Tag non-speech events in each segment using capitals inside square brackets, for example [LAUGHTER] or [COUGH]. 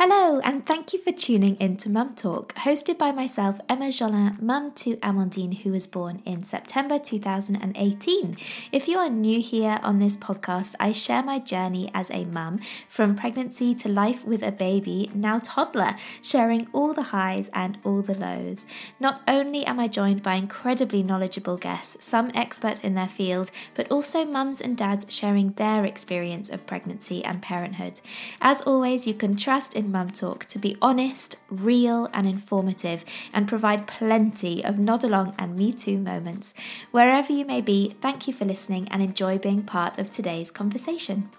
Hello, and thank you for tuning in to Mum Talk, hosted by myself, Emma Jolin, mum to Amandine, who was born in September 2018. If you are new here on this podcast, I share my journey as a mum from pregnancy to life with a baby, now toddler, sharing all the highs and all the lows. Not only am I joined by incredibly knowledgeable guests, some experts in their field, but also mums and dads sharing their experience of pregnancy and parenthood. As always, you can trust in Mum Talk to be honest, real, and informative, and provide plenty of nod along and me too moments. Wherever you may be, thank you for listening and enjoy being part of today's conversation.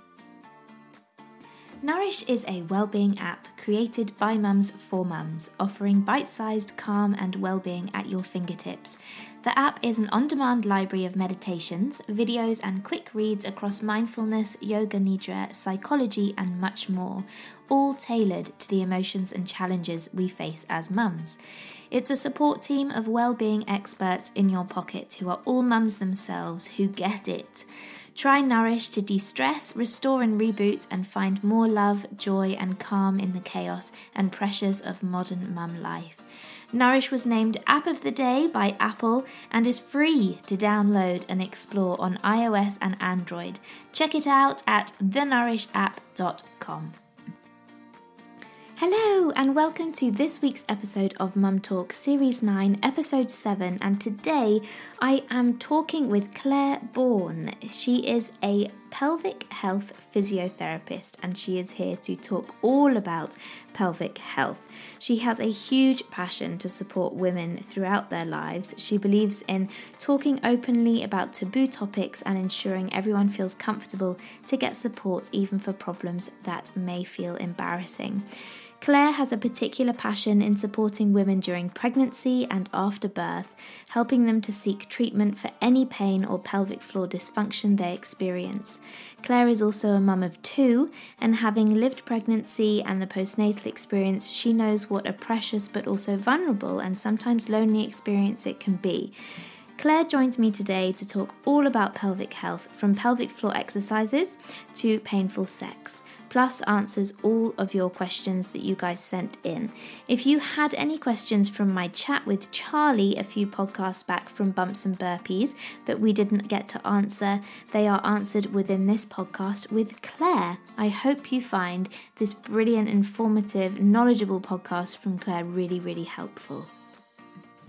Nourish is a well-being app created by mums for mums, offering bite-sized calm and well-being at your fingertips. The app is an on demand library of meditations, videos, and quick reads across mindfulness, yoga nidra, psychology, and much more, all tailored to the emotions and challenges we face as mums. It's a support team of well-being experts in your pocket who are all mums themselves who get it. Try Nourish to de stress, restore and reboot, and find more love, joy, and calm in the chaos and pressures of modern mum life. Nourish was named App of the Day by Apple and is free to download and explore on iOS and Android. Check it out at thenourishapp.com. Hello, and welcome to this week's episode of Mum Talk Series 9, Episode 7. And today I am talking with Claire Bourne. She is a pelvic health physiotherapist and she is here to talk all about pelvic health. She has a huge passion to support women throughout their lives. She believes in talking openly about taboo topics and ensuring everyone feels comfortable to get support even for problems that may feel embarrassing. Claire has a particular passion in supporting women during pregnancy and after birth, helping them to seek treatment for any pain or pelvic floor dysfunction they experience. Claire is also a mum of two, and having lived pregnancy and the postnatal experience, she knows what a precious but also vulnerable and sometimes lonely experience it can be. Claire joins me today to talk all about pelvic health from pelvic floor exercises to painful sex, plus answers all of your questions that you guys sent in. If you had any questions from my chat with Charlie a few podcasts back from Bumps and Burpees that we didn't get to answer, they are answered within this podcast with Claire. I hope you find this brilliant, informative, knowledgeable podcast from Claire really, really helpful.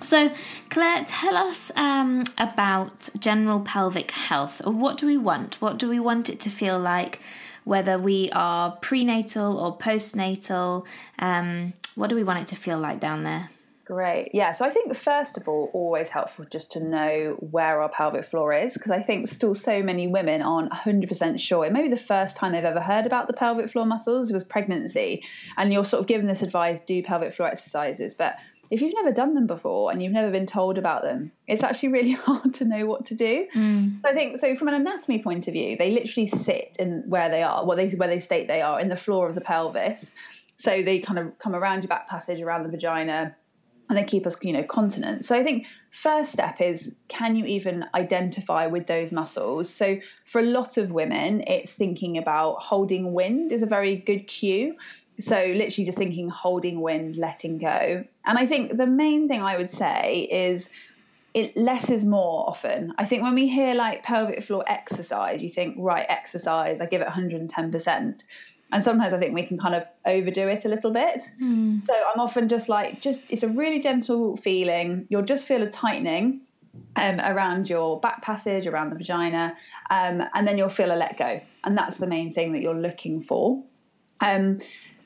So, Claire, tell us um, about general pelvic health. What do we want? What do we want it to feel like? Whether we are prenatal or postnatal, um, what do we want it to feel like down there? Great. Yeah. So I think first of all, always helpful just to know where our pelvic floor is because I think still so many women aren't 100% sure. It may be the first time they've ever heard about the pelvic floor muscles was pregnancy, and you're sort of given this advice: do pelvic floor exercises, but if you've never done them before and you've never been told about them, it's actually really [LAUGHS] hard to know what to do. Mm. So I think so from an anatomy point of view, they literally sit in where they are, what they where they state they are in the floor of the pelvis. So they kind of come around your back passage, around the vagina, and they keep us, you know, continent. So I think first step is can you even identify with those muscles? So for a lot of women, it's thinking about holding wind is a very good cue. So literally just thinking holding wind, letting go. And I think the main thing I would say is it less is more often. I think when we hear like pelvic floor exercise, you think, right, exercise, I give it 110%. And sometimes I think we can kind of overdo it a little bit. Mm. So I'm often just like, just it's a really gentle feeling. You'll just feel a tightening um, around your back passage, around the vagina, um, and then you'll feel a let go. And that's the main thing that you're looking for. Um,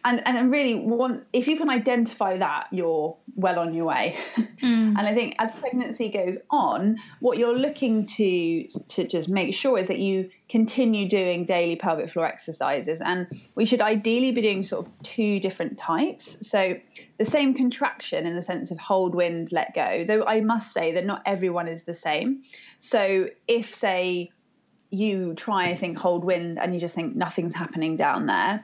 and and really want if you can identify that you're well on your way. [LAUGHS] Mm. and i think as pregnancy goes on what you're looking to to just make sure is that you continue doing daily pelvic floor exercises. And we should ideally be doing sort of two different types. So the same contraction in the sense of hold wind let go. Though i must say that not everyone is the same. So if say you try I think hold wind and you just think nothing's happening down there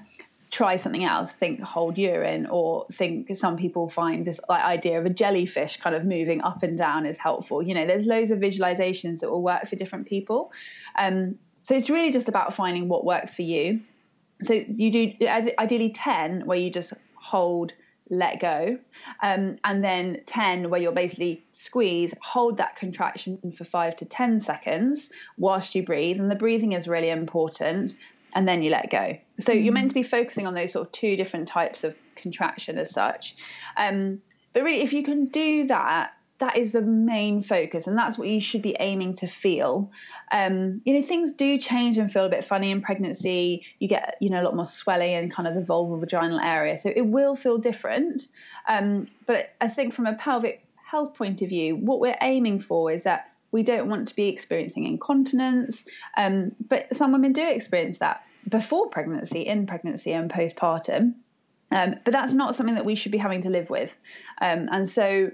try something else think hold urine or think some people find this idea of a jellyfish kind of moving up and down is helpful you know there's loads of visualizations that will work for different people um, so it's really just about finding what works for you so you do ideally 10 where you just hold, let go. Um, and then 10, where you'll basically squeeze, hold that contraction for five to 10 seconds whilst you breathe. And the breathing is really important. And then you let go. So you're meant to be focusing on those sort of two different types of contraction as such. Um, but really, if you can do that, that is the main focus and that's what you should be aiming to feel um, you know things do change and feel a bit funny in pregnancy you get you know a lot more swelling in kind of the vulval vaginal area so it will feel different um, but i think from a pelvic health point of view what we're aiming for is that we don't want to be experiencing incontinence um, but some women do experience that before pregnancy in pregnancy and postpartum. Um, but that's not something that we should be having to live with. Um, and so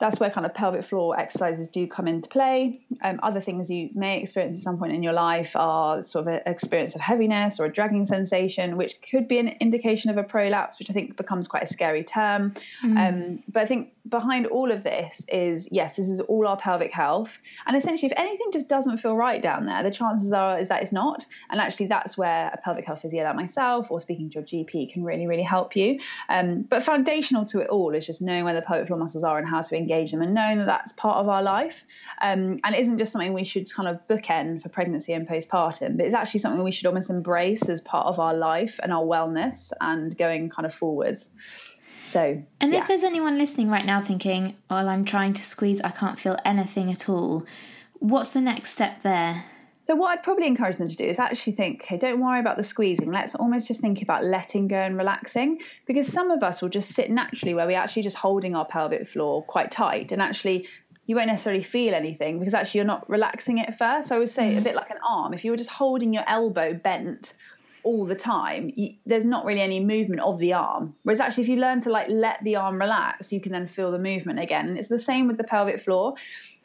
that's where kind of pelvic floor exercises do come into play. Um, other things you may experience at some point in your life are sort of an experience of heaviness or a dragging sensation, which could be an indication of a prolapse, which I think becomes quite a scary term. Mm. Um, but I think behind all of this is yes, this is all our pelvic health, and essentially, if anything just doesn't feel right down there, the chances are is that it's not. And actually, that's where a pelvic health physio like myself or speaking to your GP can really, really help you. Um, but foundational to it all is just knowing where the pelvic floor muscles are and how to engage engage them and knowing that that's part of our life um, and it isn't just something we should kind of bookend for pregnancy and postpartum but it's actually something we should almost embrace as part of our life and our wellness and going kind of forwards so and yeah. if there's anyone listening right now thinking well i'm trying to squeeze i can't feel anything at all what's the next step there so what I'd probably encourage them to do is actually think, okay, don't worry about the squeezing. Let's almost just think about letting go and relaxing because some of us will just sit naturally where we're actually just holding our pelvic floor quite tight and actually you won't necessarily feel anything because actually you're not relaxing it first. So I would say mm. a bit like an arm. If you were just holding your elbow bent all the time, you, there's not really any movement of the arm. Whereas actually, if you learn to like let the arm relax, you can then feel the movement again. And it's the same with the pelvic floor.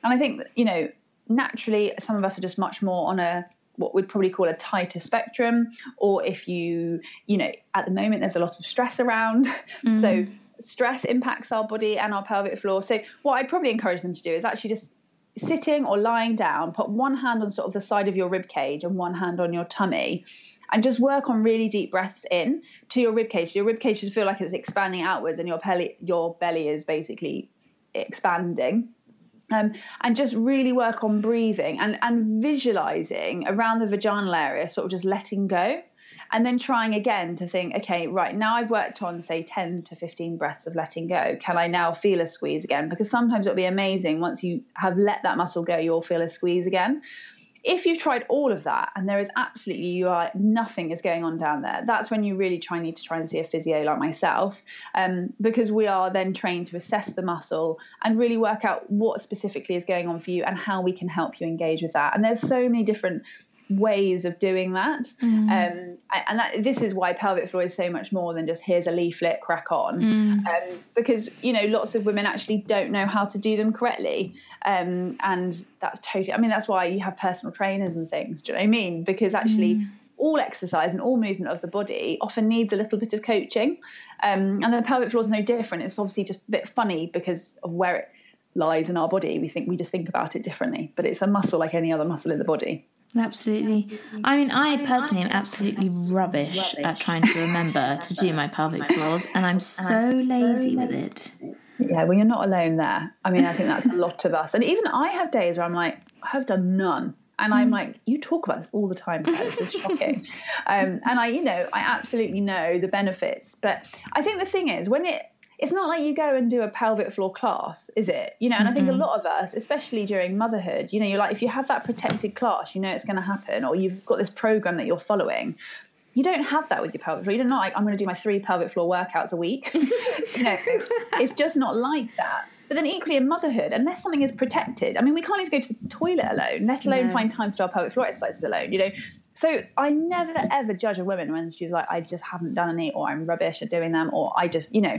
And I think you know naturally, some of us are just much more on a what we'd probably call a tighter spectrum, or if you, you know, at the moment there's a lot of stress around. [LAUGHS] Mm. so stress impacts our body and our pelvic floor. So what I'd probably encourage them to do is actually just sitting or lying down, put one hand on sort of the side of your rib cage and one hand on your tummy. And just work on really deep breaths in to your rib cage. Your rib cage should feel like it's expanding outwards, and your belly, your belly is basically expanding. Um, and just really work on breathing and, and visualizing around the vaginal area, sort of just letting go. And then trying again to think, okay, right, now I've worked on, say, 10 to 15 breaths of letting go. Can I now feel a squeeze again? Because sometimes it'll be amazing. Once you have let that muscle go, you'll feel a squeeze again if you've tried all of that and there is absolutely you are nothing is going on down there that's when you really try need to try and see a physio like myself um, because we are then trained to assess the muscle and really work out what specifically is going on for you and how we can help you engage with that. And there's so many different ways of doing that. Mm. Um, and that, this is why pelvic floor is so much more than just here's a leaflet, crack on. Mm. Um, because, you know, lots of women actually don't know how to do them correctly. Um, and that's totally, I mean, that's why you have personal trainers and things. Do you know what I mean? Because actually, mm. all exercise and all movement of the body often needs a little bit of coaching. Um, and the pelvic floor is no different. It's obviously just a bit funny because of where it lies in our body. We think we just think about it differently, but it's a muscle like any other muscle in the body. Absolutely. I mean, I personally am absolutely rubbish at trying to remember [LAUGHS] to do my pelvic floors, and I'm so lazy with it. Yeah, well, you're not alone there. I mean, I think that's a [LAUGHS] lot of us. And even I have days where I'm like, I have done none. And I'm mm. like, you talk about this all the time. This is shocking. [LAUGHS] um, and I, you know, I absolutely know the benefits. But I think the thing is, when it it's not like you go and do a pelvic floor class, is it? You know, and mm-hmm. I think a lot of us, especially during motherhood, you know, you're like, if you have that protected class, you know it's going to happen, or you've got this program that you're following. You don't have that with your pelvic floor. You're not like, I'm going to do my three pelvic floor workouts a week. [LAUGHS] no, it's just not like that. But then equally in motherhood, unless something is protected, I mean, we can't even go to the toilet alone, let alone no. find time to do our pelvic floor exercises alone, you know. So I never ever judge a woman when she's like, I just haven't done any, or I'm rubbish at doing them, or I just, you know,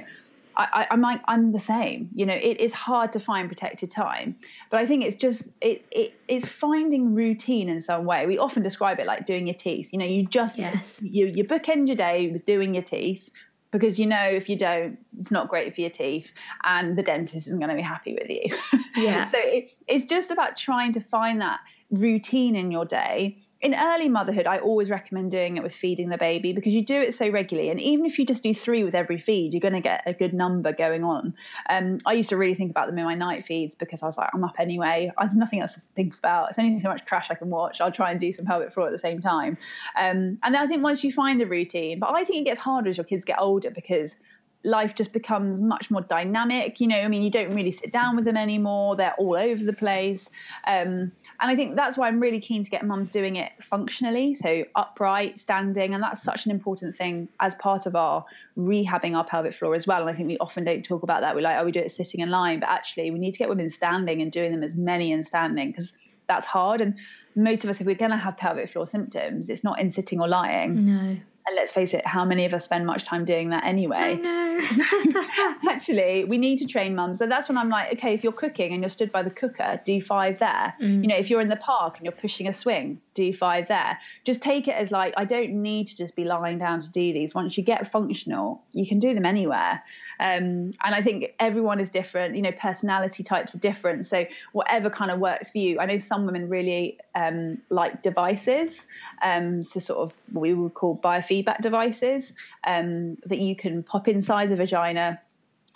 I, am like I'm the same. You know, it is hard to find protected time, but I think it's just it, it it's finding routine in some way. We often describe it like doing your teeth. You know, you just yes. you you bookend your day with doing your teeth because you know if you don't, it's not great for your teeth, and the dentist isn't going to be happy with you. [LAUGHS] Yeah. so it, it's just about trying to find that routine in your day in early motherhood, I always recommend doing it with feeding the baby because you do it so regularly. And even if you just do three with every feed, you're going to get a good number going on. Um, I used to really think about them in my night feeds because I was like, I'm up anyway. There's nothing else to think about. It's only so much trash I can watch. I'll try and do some pelvic floor at the same time. Um, and then I think once you find a routine, but I think it gets harder as your kids get older because life just becomes much more dynamic. You know, I mean, you don't really sit down with them anymore. They're all over the place. Um, and I think that's why I'm really keen to get mums doing it functionally, so upright, standing, and that's such an important thing as part of our rehabbing our pelvic floor as well. And I think we often don't talk about that. We're like, oh, we do it sitting and lying, but actually, we need to get women standing and doing them as many in standing because that's hard. And most of us, if we're going to have pelvic floor symptoms, it's not in sitting or lying. No. And let's face it, how many of us spend much time doing that anyway? [LAUGHS] Actually, we need to train mums. So that's when I'm like, okay, if you're cooking and you're stood by the cooker, do five there. Mm. You know, if you're in the park and you're pushing a swing, do five there. Just take it as like, I don't need to just be lying down to do these. Once you get functional, you can do them anywhere. Um, and I think everyone is different. You know, personality types are different. So whatever kind of works for you. I know some women really um, like devices. Um, so sort of what we would call biofeedback devices um, that you can pop inside the vagina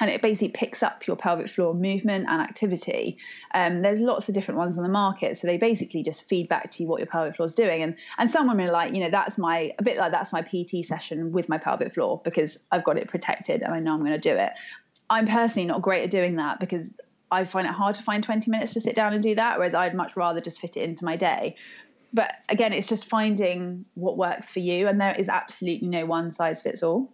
and it basically picks up your pelvic floor movement and activity. Um, there's lots of different ones on the market, so they basically just feed back to you what your pelvic floor is doing. And and some women are like, you know, that's my a bit like that's my PT session with my pelvic floor because I've got it protected and I know I'm going to do it. I'm personally not great at doing that because I find it hard to find 20 minutes to sit down and do that, whereas I'd much rather just fit it into my day. But again, it's just finding what works for you, and there is absolutely no one size fits all.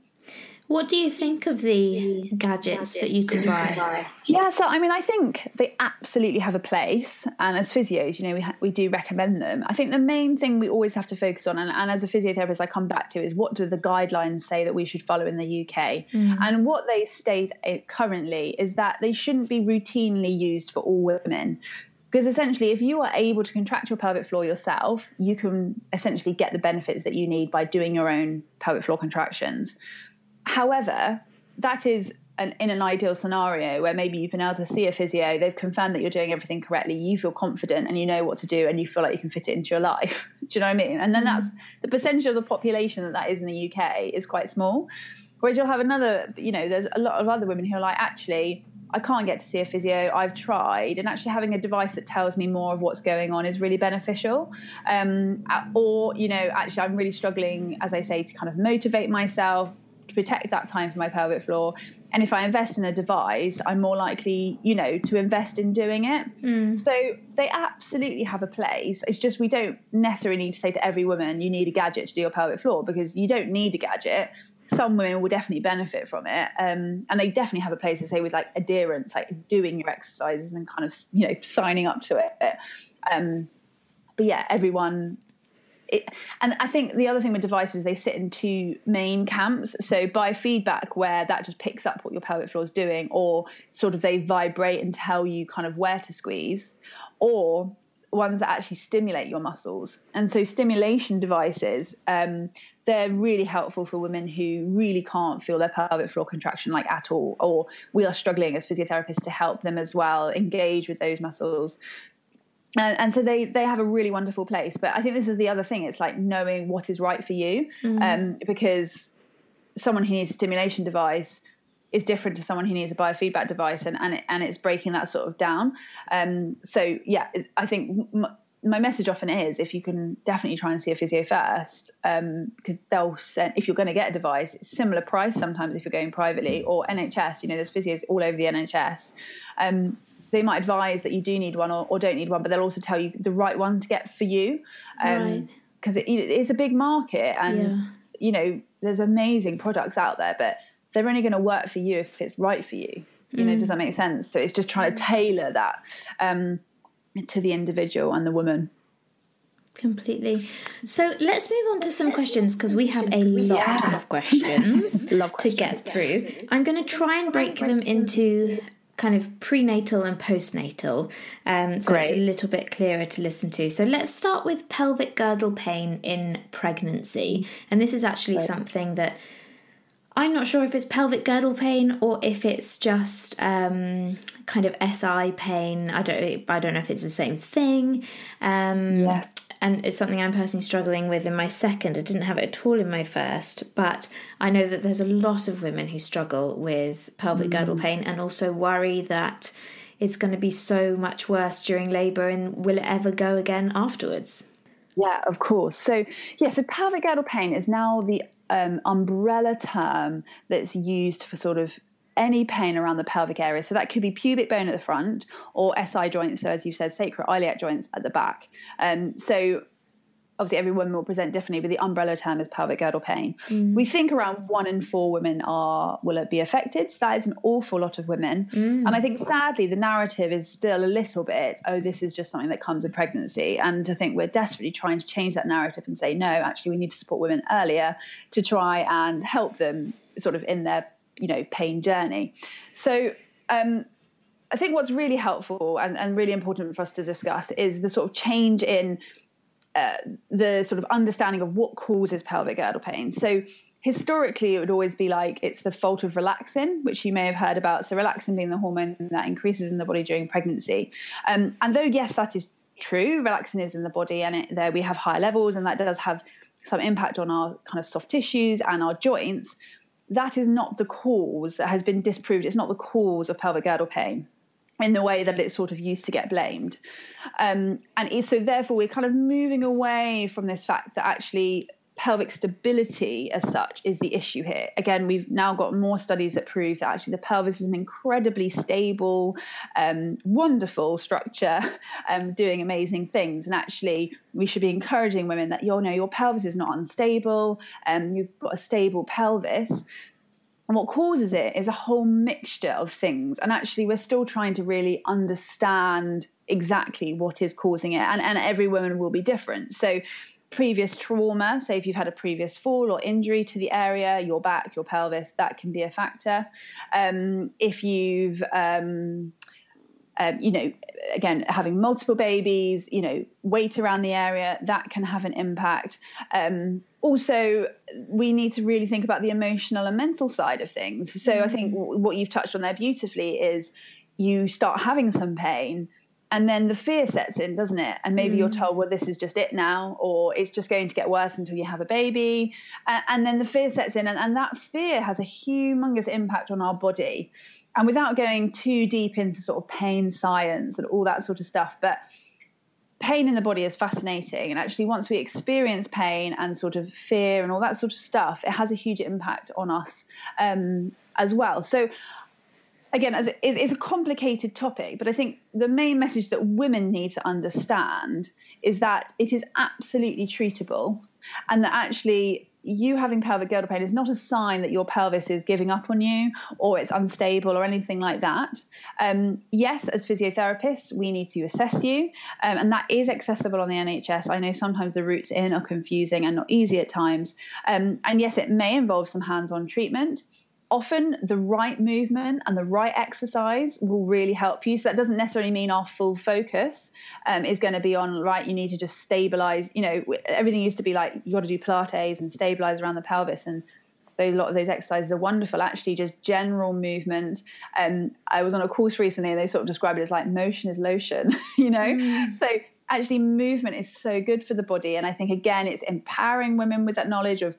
What do you think of the gadgets, that you can buy? Yeah, so I mean, I think they absolutely have a place, and as physios, you know, we ha- we do recommend them. I think the main thing we always have to focus on, and, and, as a physiotherapist, I come back to is what do the guidelines say that we should follow in the UK, mm. and what they state eh, currently is that they shouldn't be routinely used for all women because essentially if you are able to contract your pelvic floor yourself you can essentially get the benefits that you need by doing your own pelvic floor contractions However, that is an, in an ideal scenario where maybe you've been able to see a physio, they've confirmed that you're doing everything correctly, you feel confident and you know what to do and you feel like you can fit it into your life. [LAUGHS] do you know what I mean? And then mm. that's the percentage of the population that that is in the UK is quite small. Whereas you'll have another, you know, there's a lot of other women who are like, actually, I can't get to see a physio. I've tried, and actually having a device that tells me more of what's going on is really beneficial. Um, or, you know, actually, I'm really struggling, as I say, to kind of motivate myself, to protect that time for my pelvic floor. And if I invest in a device, I'm more likely, you know, to invest in doing it. Mm. So they absolutely have a place. It's just we don't necessarily need to say to every woman, you need a gadget to do your pelvic floor because you don't need a gadget. Some women will definitely benefit from it. Um, and they definitely have a place to say with like adherence, like doing your exercises and kind of, you know, signing up to it. Um, but yeah, everyone it, and I think the other thing with devices, they sit in two main camps. So biofeedback, where that just picks up what your pelvic floor is doing, or sort of they vibrate and tell you kind of where to squeeze, or ones that actually stimulate your muscles. And so stimulation devices, um, they're really helpful for women who really can't feel their pelvic floor contraction like at all, or we are struggling as physiotherapists to help them as well engage with those muscles. And, and, so they they have a really wonderful place. But i think this is the other thing. It's like knowing what is right for you mm. um, because someone who needs a stimulation device is different to someone who needs a biofeedback device and and, it, and it's breaking that sort of down. Um, so yeah i think m- my message often is if you can definitely try and see a physio first because um, they'll send if you're going to get a device it's similar price sometimes if you're going privately or nhs you know there's physios all over the nhs um, they might advise that you do need one or, or, don't need one, but they'll also tell you the right one to get for you. Because um, right. it, it's a big market and, yeah. you know, there's amazing products out there, but they're only going to work for you if it's right for you. You mm. know, does that make sense? So it's just trying to tailor that um, to the individual and the woman. Completely. So let's move on to some questions because we have a lot yeah. of questions, [LAUGHS] questions to get through. I'm going to try and break them into kind of prenatal and postnatal, um, so Great. it's a little bit clearer to listen to. So let's start with pelvic girdle pain in pregnancy, and this is actually something that I'm not sure if it's pelvic girdle pain or if it's just um, kind of SI pain. I don't. I don't know if it's the same thing. Um, yeah. And it's something I'm personally struggling with in my second. I didn't have it at all in my first, but I know that there's a lot of women who struggle with pelvic mm. girdle pain and also worry that it's going to be so much worse during labour and will it ever go again afterwards? Yeah, of course. So, yeah, so pelvic girdle pain is now the um, umbrella term that's used for sort of any pain around the pelvic area. So that could be pubic bone at the front or SI joints, so as you said, sacroiliac joints at the back. Um, so obviously every woman will present differently, but the umbrella term is pelvic girdle pain. Mm. We think around one in four women are will be affected. So that is an awful lot of women. Mm. And I think sadly the narrative is still a little bit, oh, this is just something that comes with pregnancy. And I think we're desperately trying to change that narrative and say, no, actually we need to support women earlier to try and help them sort of in their, you know, pain journey. So um, I think what's really helpful and, and really important for us to discuss is the sort of change in uh, the sort of understanding of what causes pelvic girdle pain. So historically, it would always be like it's the fault of relaxin, which you may have heard about. So relaxin being the hormone that increases in the body during pregnancy. Um, and though yes, that is true, relaxin is in the body, and it, there we have higher levels, and that does have some impact on our kind of soft tissues and our joints. That is not the cause that has been disproved. It's not the cause of pelvic girdle pain in the way that it's sort of used to get blamed. Um, and so, therefore, we're kind of moving away from this fact that actually pelvic stability as such is the issue here. Again, we've now got more studies that prove that actually the pelvis is an incredibly stable, um, wonderful structure, [LAUGHS] um, doing amazing things. And actually, we should be encouraging women that you know your pelvis is not unstable, and um, you've got a stable pelvis. And what causes it is a whole mixture of things. And actually, we're still trying to really understand exactly what is causing it. And, and every woman will be different. So, previous trauma, say if you've had a previous fall or injury to the area, your back, your pelvis, that can be a factor. Um, if you've um, um, you know, again, having multiple babies, you know, weight around the area, that can have an impact. Um, also, we need to really think about the emotional and mental side of things. So mm-hmm. I think w- what you've touched on there beautifully is you start having some pain and then the fear sets in, doesn't it? And maybe mm. you're told, well, this is just it now, or it's just going to get worse until you have a baby. And, and then the fear sets in, and, and that fear has a humongous impact on our body and without going too deep into sort of pain science and all that sort of stuff, but pain in the body is fascinating. And actually, once we experience pain and sort of fear and all that sort of stuff, it has a huge impact on us um, as well. So, again, as it, it's a complicated topic, but I think the main message that women need to understand is that it is absolutely treatable and that actually you having pelvic girdle pain is not a sign that your pelvis is giving up on you or it's unstable or anything like that. Um, yes, as physiotherapists, we need to assess you, um, and that is accessible on the NHS. I know sometimes the routes in are confusing and not easy at times. Um, and yes, it may involve some hands on treatment often the right movement and the right exercise will really help you. So that doesn't necessarily mean our full focus um, is going to be on right. You need to just stabilize. You know, everything used to be like you got to do Pilates and stabilize around the pelvis, and Those, a lot of those exercises are wonderful. Actually, just general movement. Um, I was on a course recently, and they sort of described it as like motion is lotion. [LAUGHS] you know, mm. so actually movement is so good for the body and i think again it's empowering women with that knowledge of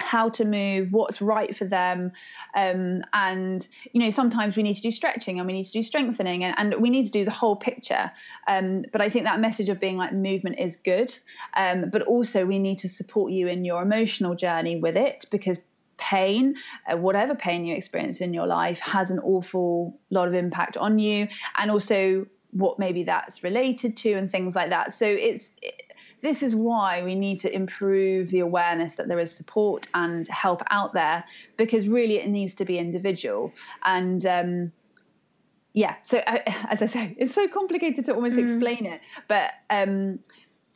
how to move, what's right for them. Um, and, you know, sometimes we need to do stretching and we need to do strengthening and, and we need to do the whole picture. Um, but I think that message of being like movement is good. Um, but also, we need to support you in your emotional journey with it because pain, uh, whatever pain you experience in your life, has an awful lot of impact on you. And also, what maybe that's related to and things like that. So it's. It, this is why we need to improve the awareness that there is support and help out there because really it needs to be individual and um, yeah so uh, [LAUGHS] as i say it's so complicated to almost mm. explain it but um,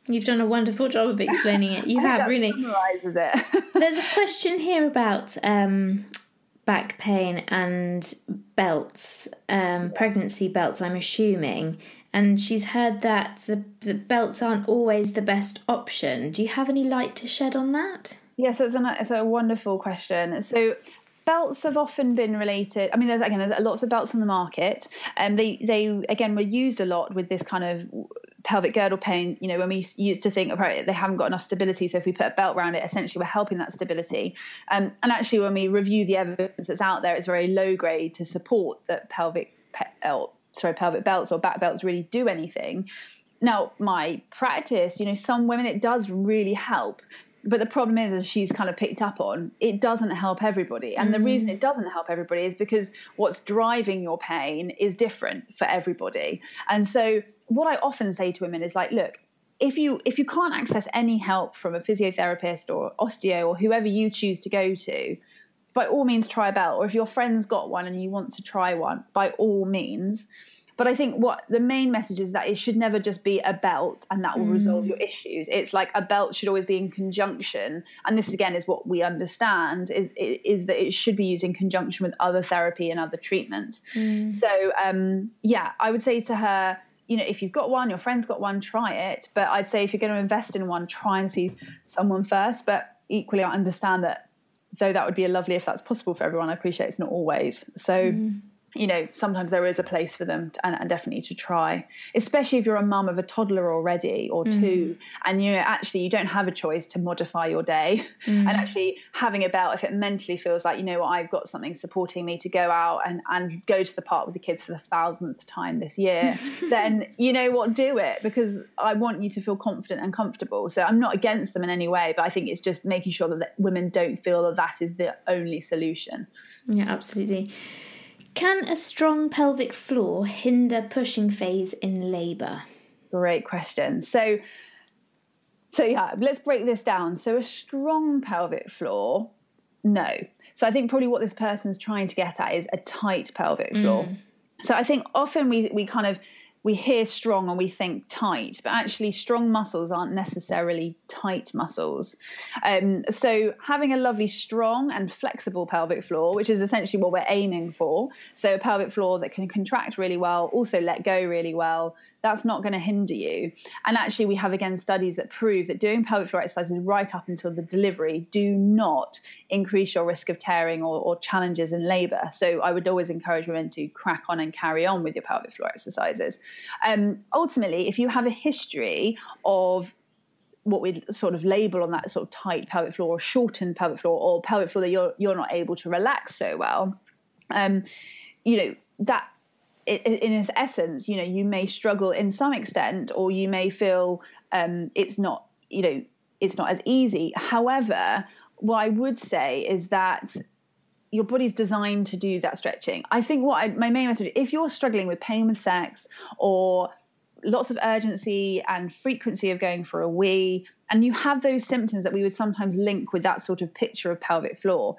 You've done a wonderful job of explaining it. You have really. Summarizes it. [LAUGHS] There's a question here about um, back pain and belts, um, pregnancy belts. I'm assuming, and she's heard that the, the belts aren't always the best option. Do you have any light to shed on that? Yes, it's, an, it's a wonderful question. So, belts have often been related. I mean, there's again, there's lots of belts on the market, and they they again were used a lot with this kind of pelvic girdle pain. You know, when we used to think about they haven't got enough stability, so if we put a belt around it, essentially we're helping that stability. Um, and actually, when we review the evidence that's out there, it's very low grade to support that pelvic pe- sorry pelvic belts or back belts really do anything. Now, my practice, you know, some women it does really help but the problem is as she's kind of picked up on it doesn't help everybody and mm. the reason it doesn't help everybody is because what's driving your pain is different for everybody and so what i often say to women is like look if you if you can't access any help from a physiotherapist or osteo or whoever you choose to go to by all means try a belt or if your friend's got one and you want to try one by all means but I think what the main message is that it should never just be a belt and that will mm. resolve your issues. It's like a belt should always be in conjunction. And this again is what we understand is is that it should be used in conjunction with other therapy and other treatment. Mm. So um, yeah, I would say to her, you know, if you've got one, your friend's got one, try it. But I'd say if you're going to invest in one, try and see someone first. But equally, I understand that though that would be a lovely if that's possible for everyone. I appreciate it's not always. So. Mm you know, sometimes there is a place for them and, and, definitely to try, especially if you're a mum of a toddler already or mm. two, and you know, actually you don't have a choice to modify your day. [LAUGHS] Mm. And actually having a belt, if it mentally feels like, you know what, I've got something supporting me to go out and, and go to the park with the kids for the thousandth time this year, [LAUGHS] then you know what, do it because I want you to feel confident and comfortable. So I'm not against them in any way, but I think it's just making sure that women don't feel that that is the only solution. Yeah, absolutely. Can a strong pelvic floor hinder pushing phase in labour? Great question. So, so yeah, let's break this down. So, a strong pelvic floor, no. So, I think probably what this person's trying to get at is a tight pelvic floor. Mm. So, I think often we we kind of we hear strong and we think tight, but actually, strong muscles aren't necessarily tight muscles. Um, so, having a lovely, strong, and flexible pelvic floor, which is essentially what we're aiming for, so a pelvic floor that can contract really well, also let go really well, that's not going to hinder you. And actually, we have again studies that prove that doing pelvic floor exercises right up until the delivery do not increase your risk of tearing or, or challenges in labor. So I would always encourage women to crack on and carry on with your pelvic floor exercises. Um, ultimately, if you have a history of what we sort of label on that sort of tight pelvic floor or shortened pelvic floor or pelvic floor that you're you're not able to relax so well um, you know that in its essence, you know, you may struggle in some extent, or you may feel um, it's not, you know, it's not as easy. However, what I would say is that your body's designed to do that stretching. I think what I, my main message, if you're struggling with pain with sex or lots of urgency and frequency of going for a wee, and you have those symptoms that we would sometimes link with that sort of picture of pelvic floor,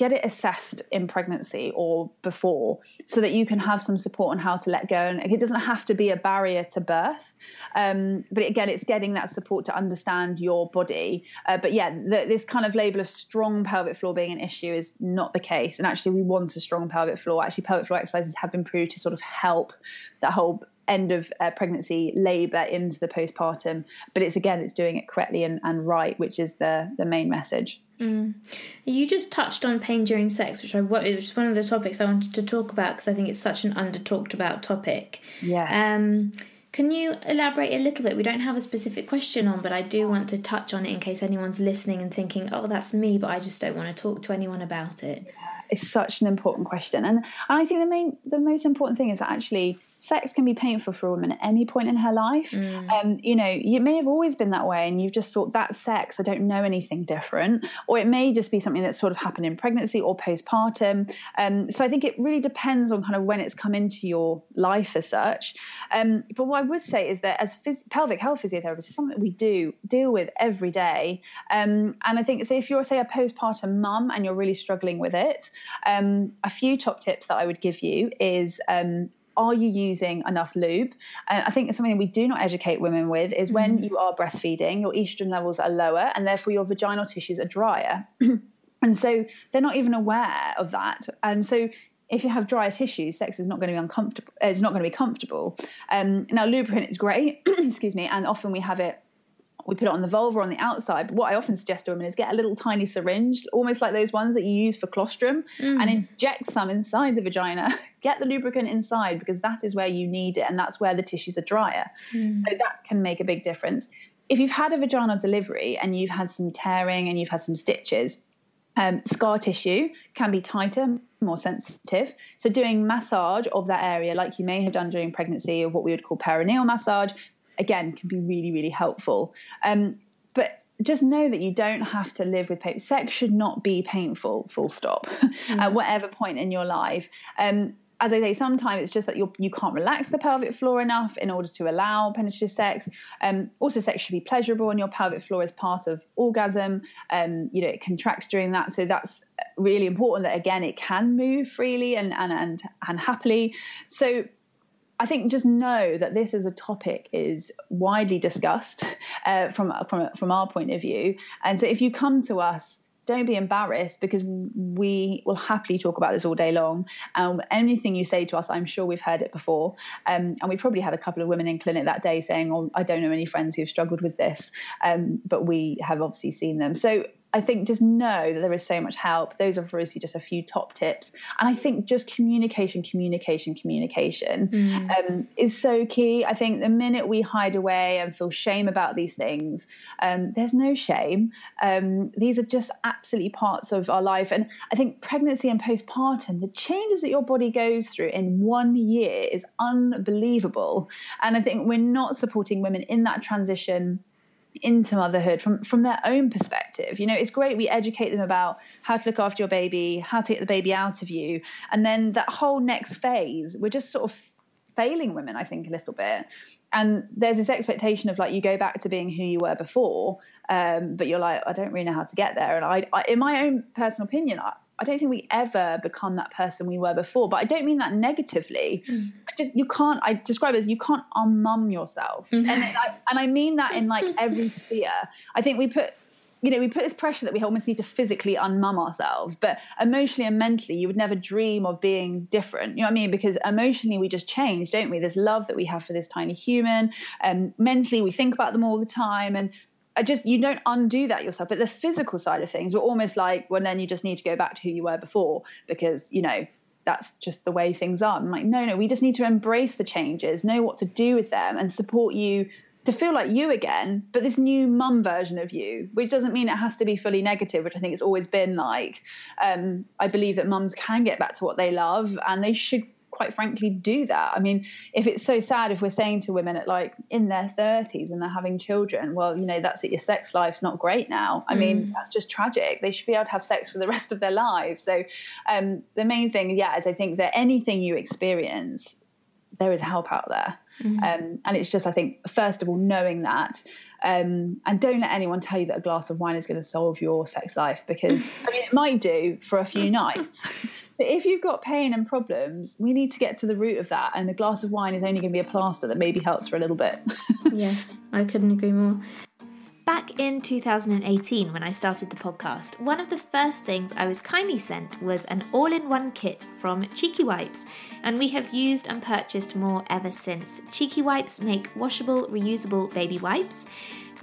get it assessed in pregnancy or before so that you can have some support on how to let go. And it doesn't have to be a barrier to birth. Um, but again it's getting that support to understand your body. Uh, but yeah the, this kind of label of strong pelvic floor being an issue is not the case. And actually we want a strong pelvic floor. Actually pelvic floor exercises have been proved to sort of help that whole end of uh, pregnancy, labour into the postpartum. But it's again, it's doing it correctly and, and right, which is the the main message. Mm. You just touched on pain during sex, which I it was one of the topics I wanted to talk about because I think it's such an under talked about topic. Yeah. Um, can you elaborate a little bit? We don't have a specific question on, but I do want to touch on it in case anyone's listening and thinking, "Oh, that's me," but I just don't want to talk to anyone about it. It's such an important question, and and I think the main, the most important thing is that actually sex can be painful for a woman at any point in her life. Mm. Um, you know, you may have always been that way and you've just thought that's sex, I don't know anything different. Or it may just be something that's sort of happened in pregnancy or postpartum. Um, so I think it really depends on kind of when it's come into your life as such. Um, but what I would say is that as phys- pelvic health physiotherapists, it's something we do deal with every day. Um, and I think so if you're, say, a postpartum mum and you're really struggling with it, um, a few top tips that I would give you is um, are you using enough lube? Uh, I think something we do not educate women with is when mm-hmm. you are breastfeeding, your estrogen levels are lower and therefore your vaginal tissues are drier. [CLEARS THROAT] and so they're not even aware of that. And so if you have drier tissue, sex is not going to be uncomfortable. It's not going to be comfortable. Um, now, lubricant is great, [CLEARS THROAT] excuse me, and often we have it we put it on the vulva on the outside. But what I often suggest to women is get a little tiny syringe, almost like those ones that you use for colostrum, mm. and inject some inside the vagina. [LAUGHS] Get the lubricant inside because that is where you need it, and that's where the tissues are drier. Mm. So that can make a big difference. If you've had a vaginal delivery and you've had some tearing and you've had some stitches, um, scar tissue can be tighter, more sensitive. So, doing massage of that area, like you may have done during pregnancy, of what we would call perineal massage, again, can be really, really helpful. Um, but just know that you don't have to live with pain. Sex should not be painful, full stop, mm-hmm. [LAUGHS] at whatever point in your life. Um, as I say, sometimes it's just that you you can't relax the pelvic floor enough in order to allow penetrative sex. Um, also, sex should be pleasurable, and your pelvic floor is part of orgasm. Um, you know, it contracts during that, so that's really important. That again, it can move freely and and and, and happily. So I think just know that this as a topic is widely discussed [LAUGHS] uh, from from from our point of view, and so if you come to us, don't be embarrassed because we will happily talk about this all day long. Um, anything you say to us, I'm sure we've heard it before, um, and we probably had a couple of women in clinic that day saying, "Oh, I don't know any friends who've struggled with this," um, but we have obviously seen them. So I think just know that there is so much help. Those are obviously just a few top tips. And I think just communication, communication, communication mm. um, is so key. I think the minute we hide away and feel shame about these things, um, there's no shame. Um, these are just absolutely parts of our life. And I think pregnancy and postpartum, the changes that your body goes through in one year is unbelievable. And I think we're not supporting women in that transition into motherhood from from their own perspective. You know it's great we educate them about how to look after your baby how to get the baby out of you. And then that whole next phase we're just sort of failing women i think a little bit. And there's this expectation of like you go back to being who you were before um, but you're like i don't really know how to get there. And I, I in my own personal opinion I, I don't think we ever become that person we were before. But I don't mean that negatively. Mm. I just you can't. I describe it as you can't unmum yourself, mm. and I, and I mean that in like every [LAUGHS] sphere. I think we put you know, we put this pressure that we almost need to physically unmum ourselves, but emotionally and mentally, you would never dream of being different. You know what I mean? Because emotionally, we just change, don't we? There's love that we have for this tiny human. And um, mentally, we think about them all the time. And I just you don't undo that yourself. But the physical side of things, we're almost like, well, then you just need to go back to who you were before because you know that's just the way things are. I'm like, no, no, we just need to embrace the changes, know what to do with them, and support you to feel like you again, but this new mum version of you, which doesn't mean it has to be fully negative, which I think it's always been like. Um, I believe that mums can get back to what they love and they should quite frankly do that. I mean, if it's so sad if we're saying to women at like in their 30s when they're having children, well, you know, that's it, your sex life's not great now. I mm. mean, that's just tragic. They should be able to have sex for the rest of their lives. So um, the main thing, yeah, is I think that anything you experience, there is help out there. Mm-hmm. Um, and it's just, I think, first of all, knowing that. Um, and don't let anyone tell you that a glass of wine is going to solve your sex life because, [LAUGHS] I mean, it might do for a few nights. [LAUGHS] if you've got pain and problems, we need to get to the root of that. And a glass of wine is only going to be a plaster that maybe helps for a little bit. [LAUGHS] yeah, I couldn't agree more. Back in 2018, when I started the podcast, one of the first things I was kindly sent was an all in one kit from Cheeky Wipes, and we have used and purchased more ever since. Cheeky Wipes make washable, reusable baby wipes,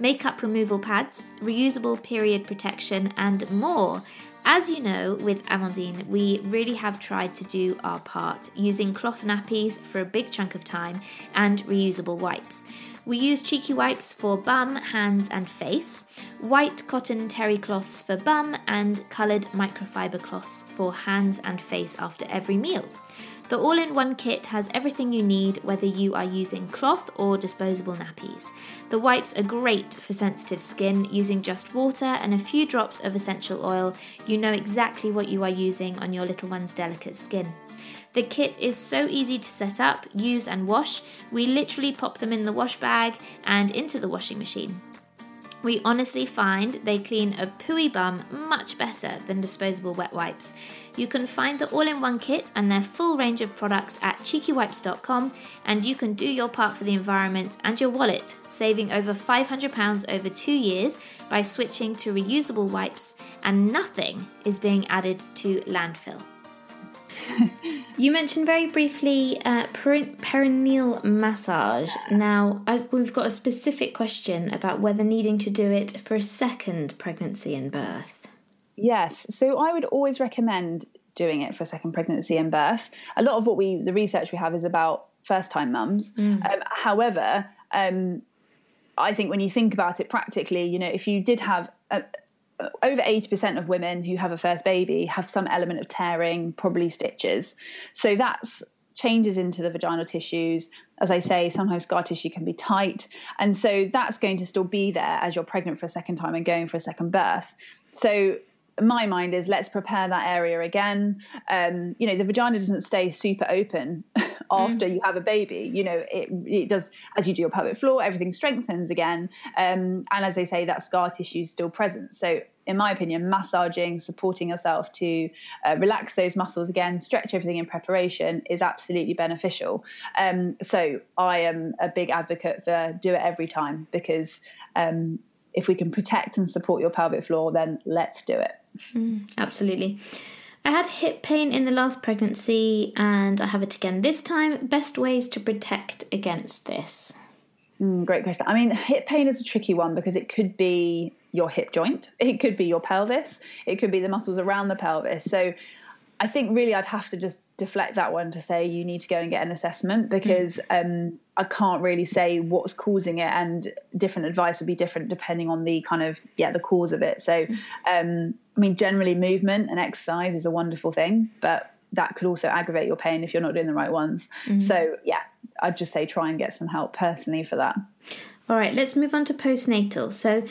makeup removal pads, reusable period protection, and more. As you know, with Amandine, we really have tried to do our part using cloth nappies for a big chunk of time and reusable wipes. We use cheeky wipes for bum, hands, and face, white cotton terry cloths for bum, and coloured microfiber cloths for hands and face after every meal. The all in one kit has everything you need, whether you are using cloth or disposable nappies. The wipes are great for sensitive skin, using just water and a few drops of essential oil. You know exactly what you are using on your little one's delicate skin. The kit is so easy to set up, use, and wash. We literally pop them in the wash bag and into the washing machine. We honestly find they clean a pooey bum much better than disposable wet wipes. You can find the all in one kit and their full range of products at cheekywipes.com, and you can do your part for the environment and your wallet, saving over £500 over two years by switching to reusable wipes, and nothing is being added to landfill. [LAUGHS] You mentioned very briefly uh, perineal massage. Now, I've, we've got a specific question about whether needing to do it for a second pregnancy and birth. Yes, so I would always recommend doing it for a second pregnancy and birth. A lot of what we, the research we have, is about first time mums. Mm. Um, however, um, I think when you think about it practically, you know, if you did have a, over 80% of women who have a first baby have some element of tearing, probably stitches. So that's changes into the vaginal tissues. As I say, sometimes scar tissue can be tight. And so that's going to still be there as you're pregnant for a second time and going for a second birth. So my mind is let's prepare that area again. Um, you know, the vagina doesn't stay super open [LAUGHS] after mm. you have a baby. You know, it it does as you do your pelvic floor, everything strengthens again. Um, and as they say, that scar tissue is still present. So, in my opinion, massaging, supporting yourself to uh, relax those muscles again, stretch everything in preparation is absolutely beneficial. Um, so, I am a big advocate for do it every time because um, if we can protect and support your pelvic floor, then let's do it. Mm, absolutely. I had hip pain in the last pregnancy and I have it again this time. Best ways to protect against this? Mm, great question. I mean, hip pain is a tricky one because it could be your hip joint, [LAUGHS] it could be your pelvis, it could be the muscles around the pelvis. So I think really I'd have to just deflect that one to say you need to go and get an assessment because mm. um, I can't really say what's causing it, and different advice would be different depending on the kind of yeah the cause of it. So, mm. um, I mean, generally movement and exercise is a wonderful thing, but that could also aggravate your pain if you're not doing the right ones. Mm. So yeah, I'd just say try and get some help personally for that. All right, let's move on to postnatal. So,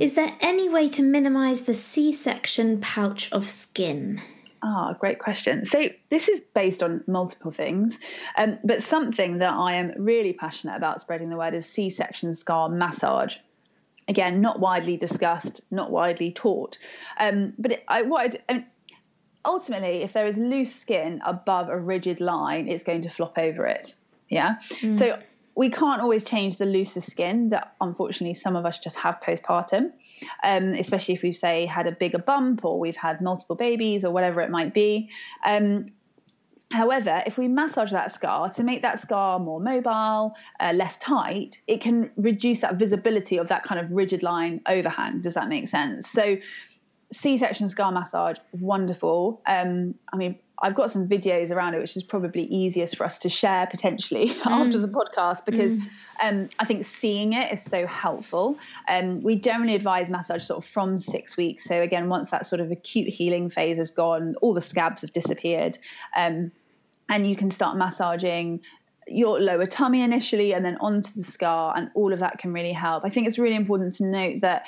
is there any way to minimize the C section pouch of skin? Ah, oh, great question. So this is based on multiple things, um, but something that I am really passionate about spreading the word is C-section scar massage. Again, not widely discussed, not widely taught, um, but it, I, what I, um, ultimately, if there is loose skin above a rigid line, it's going to flop over it. Yeah. Mm. So we can't always change the looser skin that unfortunately some of us just have postpartum, um, especially if we've say had a bigger bump or we've had multiple babies or whatever it might be. Um, However, if we massage that scar to make that scar more mobile, uh, less tight, it can reduce that visibility of that kind of rigid line overhang. Does that make sense? So, C section scar massage, wonderful. Um, I mean, I've got some videos around it, which is probably easiest for us to share potentially [LAUGHS] mm. after the podcast because mm. um, I think seeing it is so helpful. Um, we generally advise massage sort of from six weeks. So again, once that sort of acute healing phase has gone, all the scabs have disappeared, um, and you can start massaging your lower tummy initially and then onto the scar and all of that can really help. I think it's really important to note that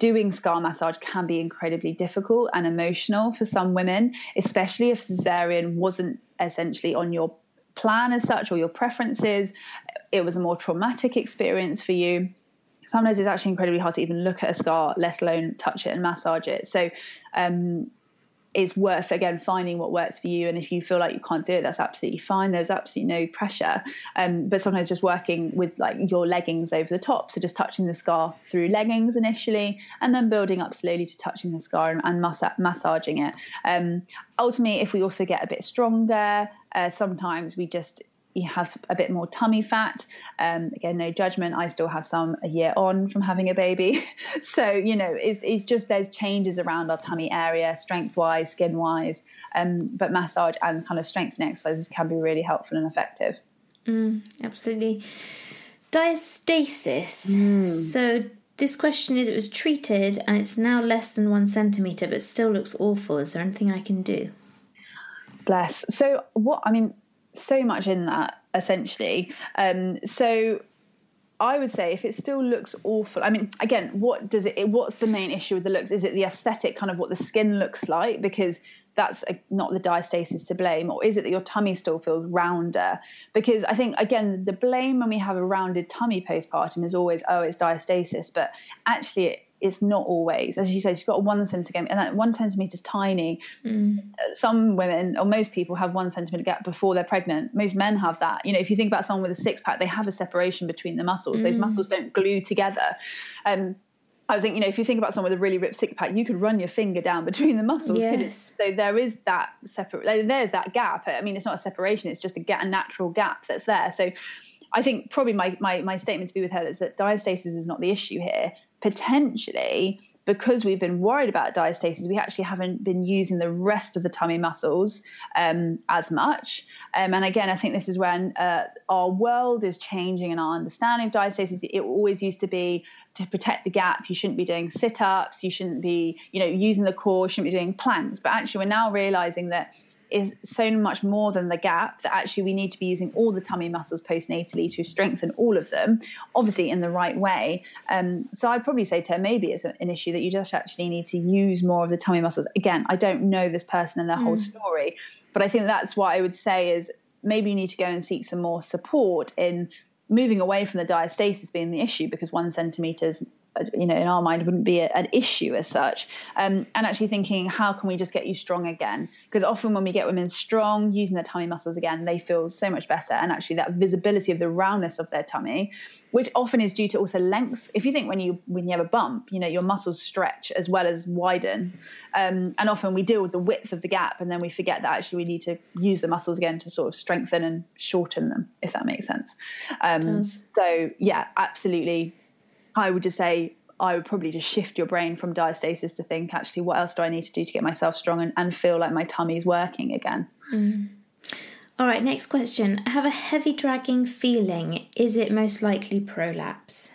doing scar massage can be incredibly difficult and emotional for some women, especially if cesarean wasn't essentially on your plan as such or your preferences. It was a more traumatic experience for you. Sometimes it's actually incredibly hard to even look at a scar, let alone touch it and massage it. So, um, it's worth again finding what works for you. And if you feel like you can't do it that's absolutely fine. There's absolutely no pressure. Um, but sometimes just working with like your leggings over the top. So just touching the scar through leggings initially and then building up slowly to touching the scar and, and mass- massaging it. Um, ultimately if we also get a bit stronger uh, sometimes we just you have a bit more tummy fat. Um, again, no judgment. I still have some a year on from having a baby. [LAUGHS] so, you know, it's, it's just there's changes around our tummy area, strength wise, skin wise. Um, but massage and kind of strengthening exercises can be really helpful and effective. Mm, absolutely. Diastasis. Mm. So, this question is it was treated and it's now less than one centimetre, but still looks awful. Is there anything I can do? Bless. So, what I mean, so much in that essentially. Um, so I would say if it still looks awful, I mean, again, what does it? What's the main issue with the looks? Is it the aesthetic, kind of what the skin looks like? Because that's a, not the diastasis to blame, or is it that your tummy still feels rounder? Because I think again, the blame when we have a rounded tummy postpartum is always, oh, it's diastasis, but actually. It, it's not always. As you said, she's got a one centimeter, and that one centimeter is tiny. Mm. Some women, or most people, have one centimeter gap before they're pregnant. Most men have that. You know, if you think about someone with a six pack, they have a separation between the muscles. Mm. Those muscles don't glue together. Um, I was thinking, you know, if you think about someone with a really ripped six pack, you could run your finger down between the muscles. Yes. So there is that separate. There's that gap. I mean, it's not a separation; it's just a, a natural gap that's there. So I think probably my, my, my statement to be with her is that diastasis is not the issue here. Potentially, because we've been worried about diastasis, we actually haven't been using the rest of the tummy muscles um, as much. Um, and again, I think this is when uh, our world is changing and our understanding of diastasis. It always used to be to protect the gap. You shouldn't be doing sit ups. You shouldn't be, you know, using the core. You shouldn't be doing planks. But actually, we're now realizing that is so much more than the gap that actually we need to be using all the tummy muscles postnatally to strengthen all of them, obviously in the right way. Um, so I'd probably say to her, maybe it's an issue that you just actually need to use more of the tummy muscles. Again, I don't know this person and their mm. whole story, but I think that's what I would say is maybe you need to go and seek some more support in moving away from the diastasis being the issue because one centimeter is you know, in our mind, wouldn't be a, an issue as such. Um, and actually thinking, how can we just get you strong again? Because often when we get women strong, using their tummy muscles again, they feel so much better. And actually, that visibility of the roundness of their tummy, which often is due to also length. If you think when you when you have a bump, you know, your muscles stretch as well as widen. Um, and often we deal with the width of the gap, and then we forget that actually we need to use the muscles again to sort of strengthen and shorten them, if that makes sense. Um, so yeah, absolutely I would just say I would probably just shift your brain from diastasis to think, actually, what else do I need to do to get myself strong and, and feel like my tummy is working again? Mm. All right, next question. I have a heavy dragging feeling. Is it most likely prolapse?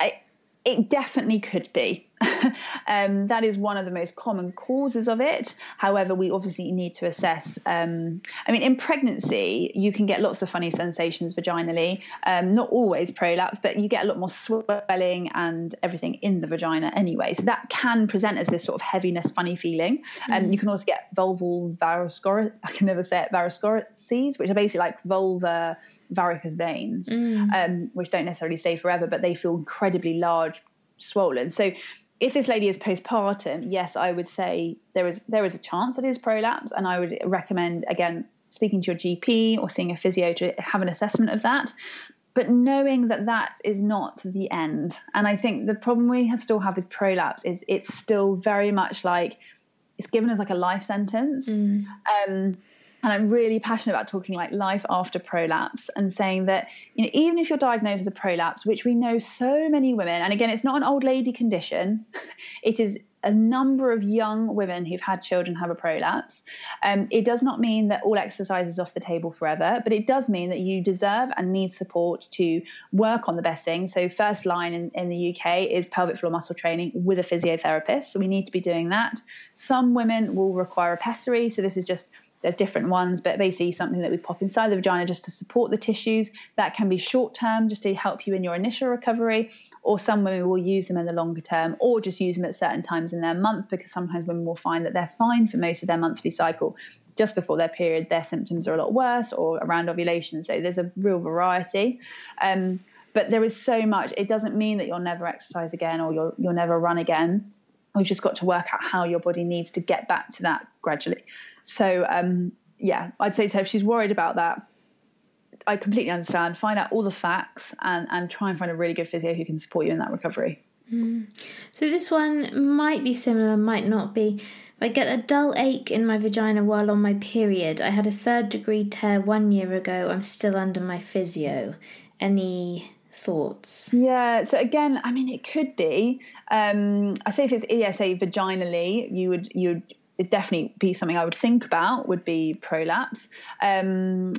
I, it definitely could be. [LAUGHS] um, that is one of the most common causes of it. However, we obviously need to assess. Um, I mean, in pregnancy, you can get lots of funny sensations vaginally. Um, not always prolapse, but you get a lot more swelling and everything in the vagina anyway. So that can present as this sort of heaviness, funny feeling. And um, mm. you can also get vulval varicose. I can never say it. Varicoses, which are basically like vulva varicose veins, mm. Um, which don't necessarily stay forever, but they feel incredibly large swollen. So if this lady is postpartum, yes, I would say there is there is a chance that it is prolapse, and I would recommend again speaking to your GP or seeing a physio to have an assessment of that. But knowing that that is not the end, and I think the problem we still have with prolapse is it's still very much like it's given as like a life sentence. Mm. Um, and I'm really passionate about talking like life after prolapse and saying that you know even if you're diagnosed with a prolapse, which we know so many women, and again it's not an old lady condition, [LAUGHS] it is a number of young women who've had children have a prolapse. Um, it does not mean that all exercise is off the table forever, but it does mean that you deserve and need support to work on the best thing. So, first line in, in the UK is pelvic floor muscle training with a physiotherapist. So, we need to be doing that. Some women will require a pessary. So, this is just there's different ones, but basically something that we pop inside the vagina just to support the tissues. That can be short term, just to help you in your initial recovery, or some women will use them in the longer term, or just use them at certain times in their month, because sometimes women will find that they're fine for most of their monthly cycle. Just before their period, their symptoms are a lot worse, or around ovulation. So there's a real variety. Um, but there is so much. It doesn't mean that you'll never exercise again or you'll you'll never run again. We've just got to work out how your body needs to get back to that gradually. So um, yeah, I'd say so. If she's worried about that, I completely understand. Find out all the facts and and try and find a really good physio who can support you in that recovery. Mm. So this one might be similar, might not be. I get a dull ache in my vagina while on my period. I had a third degree tear one year ago. I'm still under my physio. Any thoughts? Yeah, so again, I mean, it could be. Um, I say if it's ESA vaginally, you would you would it definitely be something I would think about would be prolapse. Um,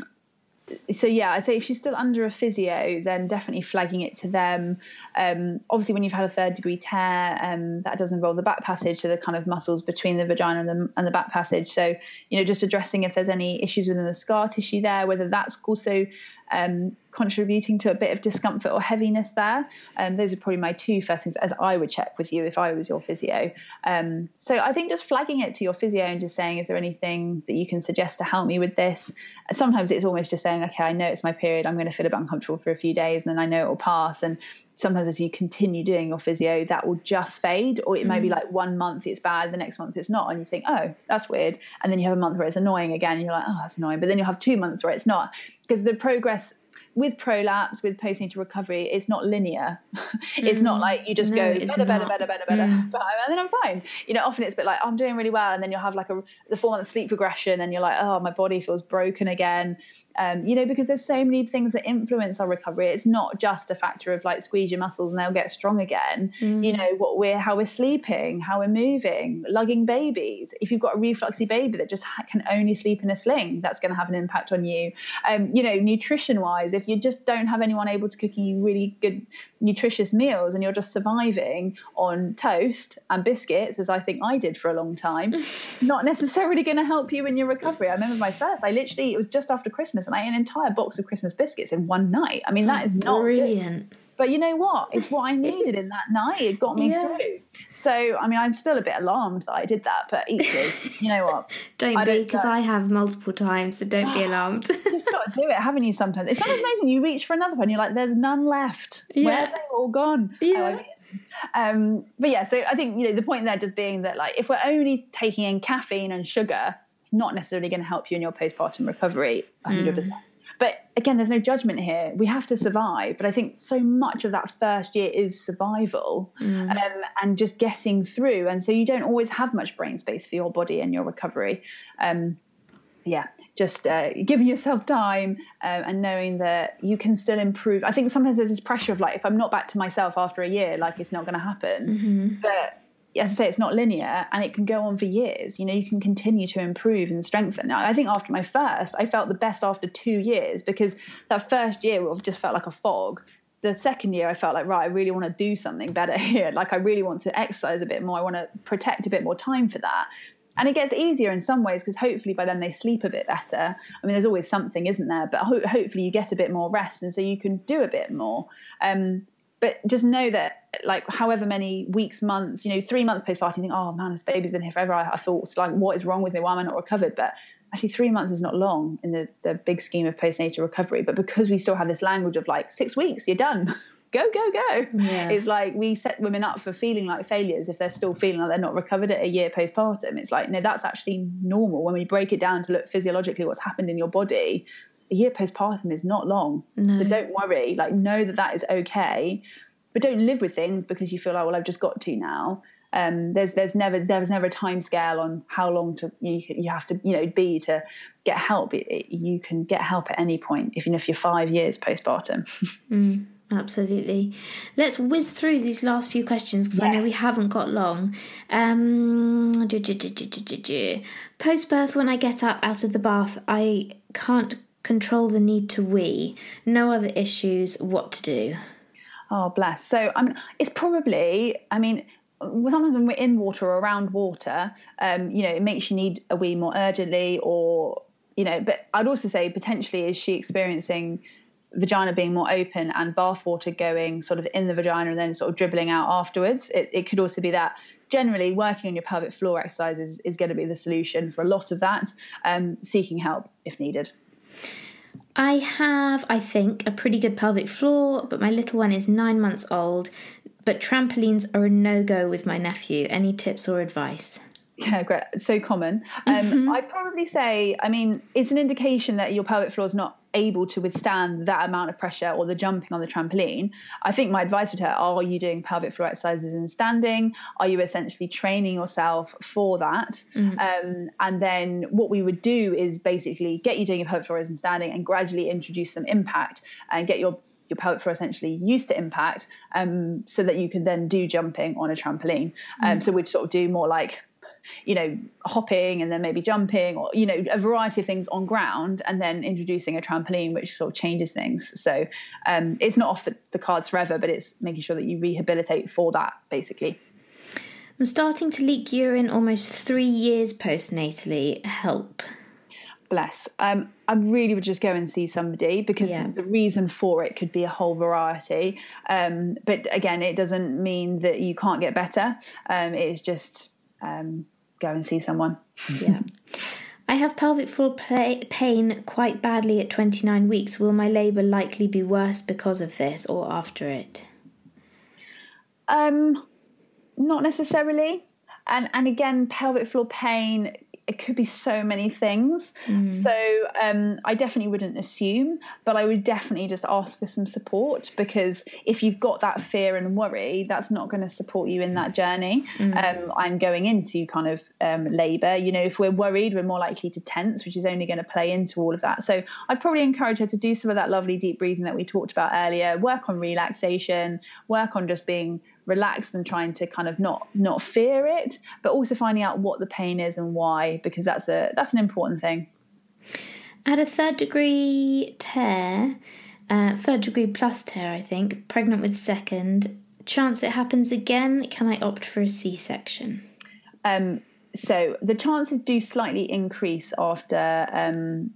so yeah, I'd say if she's still under a physio, then definitely flagging it to them. Um, obviously, when you've had a third degree tear, um, that does involve the back passage, so the kind of muscles between the vagina and the, and the back passage. So you know, just addressing if there's any issues within the scar tissue there, whether that's also um, contributing to a bit of discomfort or heaviness there. Um, those are probably my two first things as I would check with you if I was your physio. Um, so I think just flagging it to your physio and just saying, is there anything that you can suggest to help me with this? Sometimes it's almost just saying, okay, I know it's my period. I'm going to feel a bit uncomfortable for a few days and then I know it will pass. And sometimes as you continue doing your physio, that will just fade, or it may be mm. like one month it's bad, the next month it's not, and you think, oh, that's weird, and then you have a month where it's annoying again, and you're like, oh, that's annoying, but then you'll have two months where it's not, because the progress with prolapse, with postnatal recovery, it's not linear. [LAUGHS] it's mm. not like you just no, go better, better, better, better, better, mm. [LAUGHS] and then I'm fine. You know, often it's a bit like oh, I'm doing really well, and then you'll have like a the four month sleep progression, and you're like, oh, my body feels broken again. Um, you know, because there's so many things that influence our recovery. It's not just a factor of like squeeze your muscles and they'll get strong again. Mm. You know, what we're how we're sleeping, how we're moving, lugging babies. If you've got a refluxy baby that just can only sleep in a sling, that's going to have an impact on you. Um, you know, nutrition wise, if you just don't have anyone able to cook you really good, nutritious meals and you're just surviving on toast and biscuits, as I think I did for a long time, [LAUGHS] not necessarily going to help you in your recovery. I remember my first, I literally, it was just after Christmas and I ate an entire box of Christmas biscuits in one night. I mean, that oh, is not brilliant. Good. But you know what? It's what I [LAUGHS] needed in that night. It got me yeah. through. So, I mean, I'm still a bit alarmed that I did that, but equally, you know what? [LAUGHS] don't I be, because I have multiple times, so don't be [SIGHS] alarmed. You just got to do it, haven't you? Sometimes it's sometimes amazing. You reach for another one, you're like, "There's none left. Yeah. Where have they all gone?" Yeah. Oh, um, but yeah, so I think you know the point there just being that like if we're only taking in caffeine and sugar, it's not necessarily going to help you in your postpartum recovery 100%. Mm. But again, there's no judgment here. We have to survive. But I think so much of that first year is survival mm. um, and just getting through. And so you don't always have much brain space for your body and your recovery. Um, yeah, just uh, giving yourself time um, and knowing that you can still improve. I think sometimes there's this pressure of like, if I'm not back to myself after a year, like it's not going to happen. Mm-hmm. But as I say, it's not linear and it can go on for years. You know, you can continue to improve and strengthen. Now, I think after my first, I felt the best after two years because that first year just felt like a fog. The second year, I felt like, right, I really want to do something better [LAUGHS] here. Like, I really want to exercise a bit more. I want to protect a bit more time for that. And it gets easier in some ways because hopefully by then they sleep a bit better. I mean, there's always something, isn't there? But ho- hopefully you get a bit more rest and so you can do a bit more. Um, but just know that like however many weeks months you know three months postpartum you think oh man this baby's been here forever. I, I thought like what is wrong with me? Why am i not recovered? But actually three months is not long in the, the big scheme of postnatal recovery. But because we still have this language of like six weeks you're done. [LAUGHS] Go go go. Yeah. it's like we set women up for feeling like failures if they're still feeling like they're not recovered at a year postpartum. It's like no that's actually normal. When we break it down to look physiologically what's happened in your body a year postpartum is not long. No. So don't worry. Like, know that that is okay, but don't live with things because you feel like, well, I've just got to now. Um, there's there's never there's never a time scale on how long to you you have to you know be to get help. It, it, you can get help at any point, even if you're five years postpartum. [LAUGHS] mm. Absolutely. Let's whiz through these last few questions because yes. I know we haven't got long. Um, Post birth, when I get up out of the bath, I can't control the need to wee, no other issues, what to do? Oh, bless. So, I mean, it's probably, I mean, sometimes when we're in water or around water, um, you know, it makes you need a wee more urgently, or, you know, but I'd also say potentially is she experiencing vagina being more open and bath water going sort of in the vagina and then sort of dribbling out afterwards? It, it could also be that generally working on your pelvic floor exercises is going to be the solution for a lot of that um, seeking help if needed I have, I think, a pretty good pelvic floor, but my little one is nine months old. But trampolines are a no go with my nephew. Any tips or advice? Yeah, great. So common. Um, mm-hmm. I'd probably say, I mean, it's an indication that your pelvic floor is not able to withstand that amount of pressure or the jumping on the trampoline, I think my advice would her are you doing pelvic floor exercises in standing? Are you essentially training yourself for that? Mm-hmm. Um, and then what we would do is basically get you doing your pelvic floor as in standing and gradually introduce some impact and get your your pelvic floor essentially used to impact um, so that you can then do jumping on a trampoline. Um, mm. So we'd sort of do more like you know, hopping and then maybe jumping or, you know, a variety of things on ground and then introducing a trampoline, which sort of changes things. So um, it's not off the, the cards forever, but it's making sure that you rehabilitate for that, basically. I'm starting to leak urine almost three years postnatally. Help. Bless. Um, I really would just go and see somebody because yeah. the reason for it could be a whole variety. Um, but again, it doesn't mean that you can't get better. Um, it's just um, go and see someone. Yeah. I have pelvic floor pain quite badly at 29 weeks. Will my labour likely be worse because of this or after it? Um, not necessarily. And and again, pelvic floor pain it could be so many things. Mm. So um, I definitely wouldn't assume, but I would definitely just ask for some support because if you've got that fear and worry, that's not going to support you in that journey. Mm. Um, I'm going into kind of um, labour. You know, if we're worried, we're more likely to tense, which is only going to play into all of that. So I'd probably encourage her to do some of that lovely deep breathing that we talked about earlier. Work on relaxation. Work on just being relaxed and trying to kind of not not fear it, but also finding out what the pain is and why, because that's a that's an important thing. At a third degree tear, uh, third degree plus tear, I think, pregnant with second, chance it happens again, can I opt for a C section? Um, so the chances do slightly increase after um,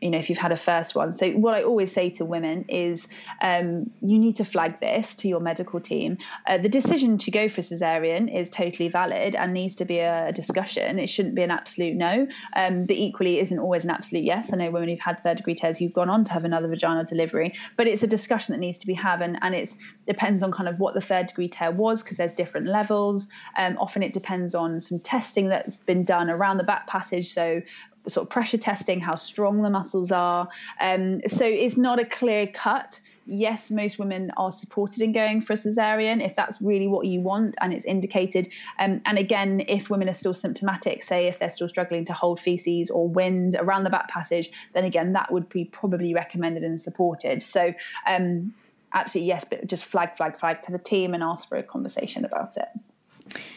you know if you've had a first one. So what i always say to women is um, you need to flag this to your medical team. Uh, the decision to go for cesarean is totally valid and needs to be a, discussion. It shouldn't be an absolute no. Um, but equally isn't always an absolute yes. I know women who've had third degree tears who've gone on to have another vaginal delivery but it's a discussion that needs to be had and, and it depends on kind of what the third degree tear was because there's different levels. Um, often it depends on some testing that's been done around the back passage. So sort of pressure testing how strong the muscles are. Um, so it's not a clear cut. Yes, most women are supported in going for a cesarean if that's really what you want and it's indicated. Um, and again, if women are still symptomatic, say if they're still struggling to hold feces or wind around the back passage, then again, that would be probably recommended and supported. So, um, absolutely yes, but just flag, flag, flag to the team and ask for a conversation about it.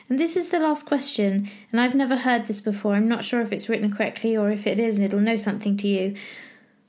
And this is the last question, and I've never heard this before. I'm not sure if it's written correctly or if it is, and it'll know something to you.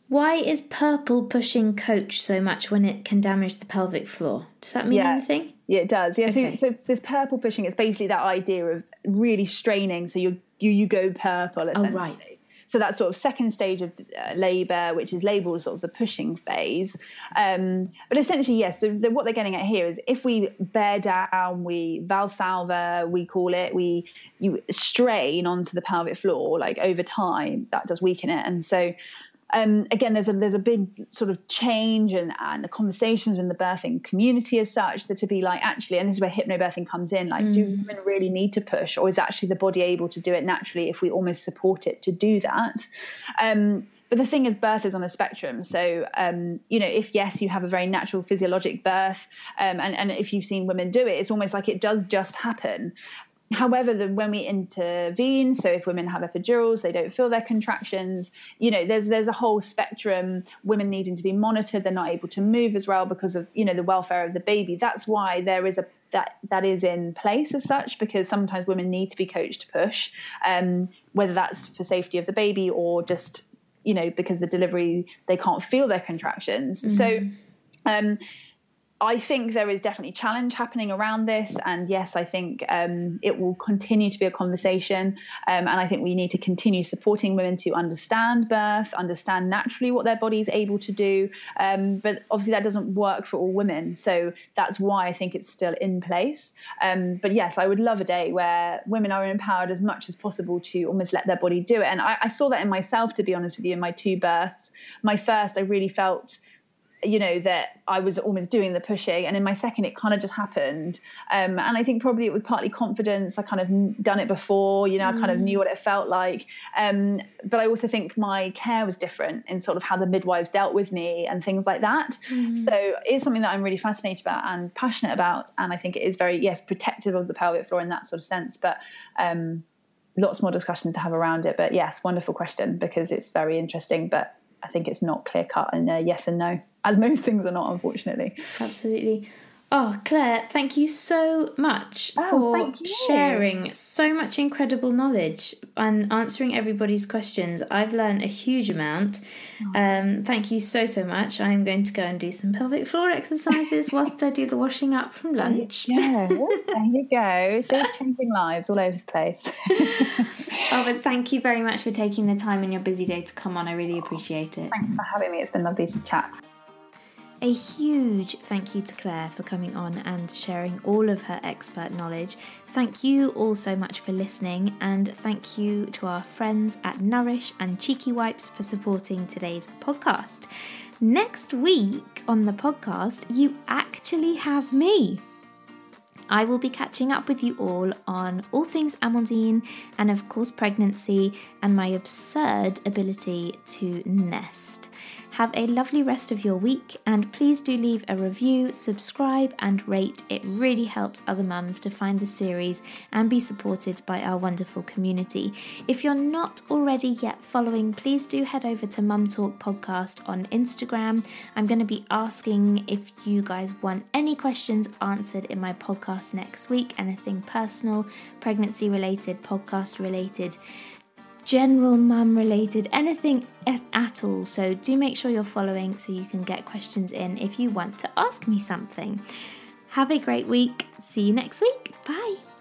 Why is purple pushing coach so much when it can damage the pelvic floor? Does that mean yeah. anything? Yeah, it does. Yeah, okay. so, so this purple pushing, it's basically that idea of really straining, so you you you go purple. Oh right. So that sort of second stage of uh, labour, which is labelled sort of the pushing phase. Um, but essentially, yes, the, the, what they're getting at here is if we bear down, we valsalva, we call it, we you strain onto the pelvic floor, like over time, that does weaken it. And so um, again, there's a there's a big sort of change and and the conversations in the birthing community as such that to be like actually, and this is where hypnobirthing comes in. Like, mm. do women really need to push, or is actually the body able to do it naturally if we almost support it to do that? Um, but the thing is, birth is on a spectrum. So, um, you know, if yes, you have a very natural physiologic birth, um, and, and if you've seen women do it, it's almost like it does just happen. However, the, when we intervene, so if women have epidurals, they don't feel their contractions. You know, there's there's a whole spectrum. Women needing to be monitored, they're not able to move as well because of you know the welfare of the baby. That's why there is a that that is in place as such because sometimes women need to be coached to push, um, whether that's for safety of the baby or just you know because the delivery they can't feel their contractions. Mm-hmm. So. Um, I think there is definitely challenge happening around this, and yes, I think um, it will continue to be a conversation. Um, and I think we need to continue supporting women to understand birth, understand naturally what their body is able to do. Um, but obviously, that doesn't work for all women, so that's why I think it's still in place. Um, but yes, I would love a day where women are empowered as much as possible to almost let their body do it. And I, I saw that in myself, to be honest with you, in my two births. My first, I really felt you know that I was almost doing the pushing, and in my second, it kind of just happened. Um, and I think probably it was partly confidence. I kind of done it before, you know, I kind of knew what it felt like. Um, but I also think my care was different in sort of how the midwives dealt with me and things like that. Mm. So it's something that I'm really fascinated about and passionate about, and I think it is very yes protective of the pelvic floor in that sort of sense. But um, lots more discussion to have around it. But yes, wonderful question because it's very interesting, but I think it's not clear cut and uh, yes and no as most things are not, unfortunately. Absolutely. Oh, Claire, thank you so much oh, for sharing so much incredible knowledge and answering everybody's questions. I've learned a huge amount. Oh. Um, thank you so, so much. I'm going to go and do some pelvic floor exercises whilst I do the washing up from [LAUGHS] lunch. Yeah, there you go. So changing lives all over the place. [LAUGHS] oh, but [LAUGHS] thank you very much for taking the time in your busy day to come on. I really appreciate it. Thanks for having me. It's been lovely to chat. A huge thank you to Claire for coming on and sharing all of her expert knowledge. Thank you all so much for listening, and thank you to our friends at Nourish and Cheeky Wipes for supporting today's podcast. Next week on the podcast, you actually have me. I will be catching up with you all on all things Amandine and, of course, pregnancy and my absurd ability to nest. Have a lovely rest of your week and please do leave a review, subscribe, and rate. It really helps other mums to find the series and be supported by our wonderful community. If you're not already yet following, please do head over to Mum Talk Podcast on Instagram. I'm going to be asking if you guys want any questions answered in my podcast next week, anything personal, pregnancy related, podcast related general mum related, anything at all. So do make sure you're following so you can get questions in if you want to ask me something. Have a great week. See you next week. Bye.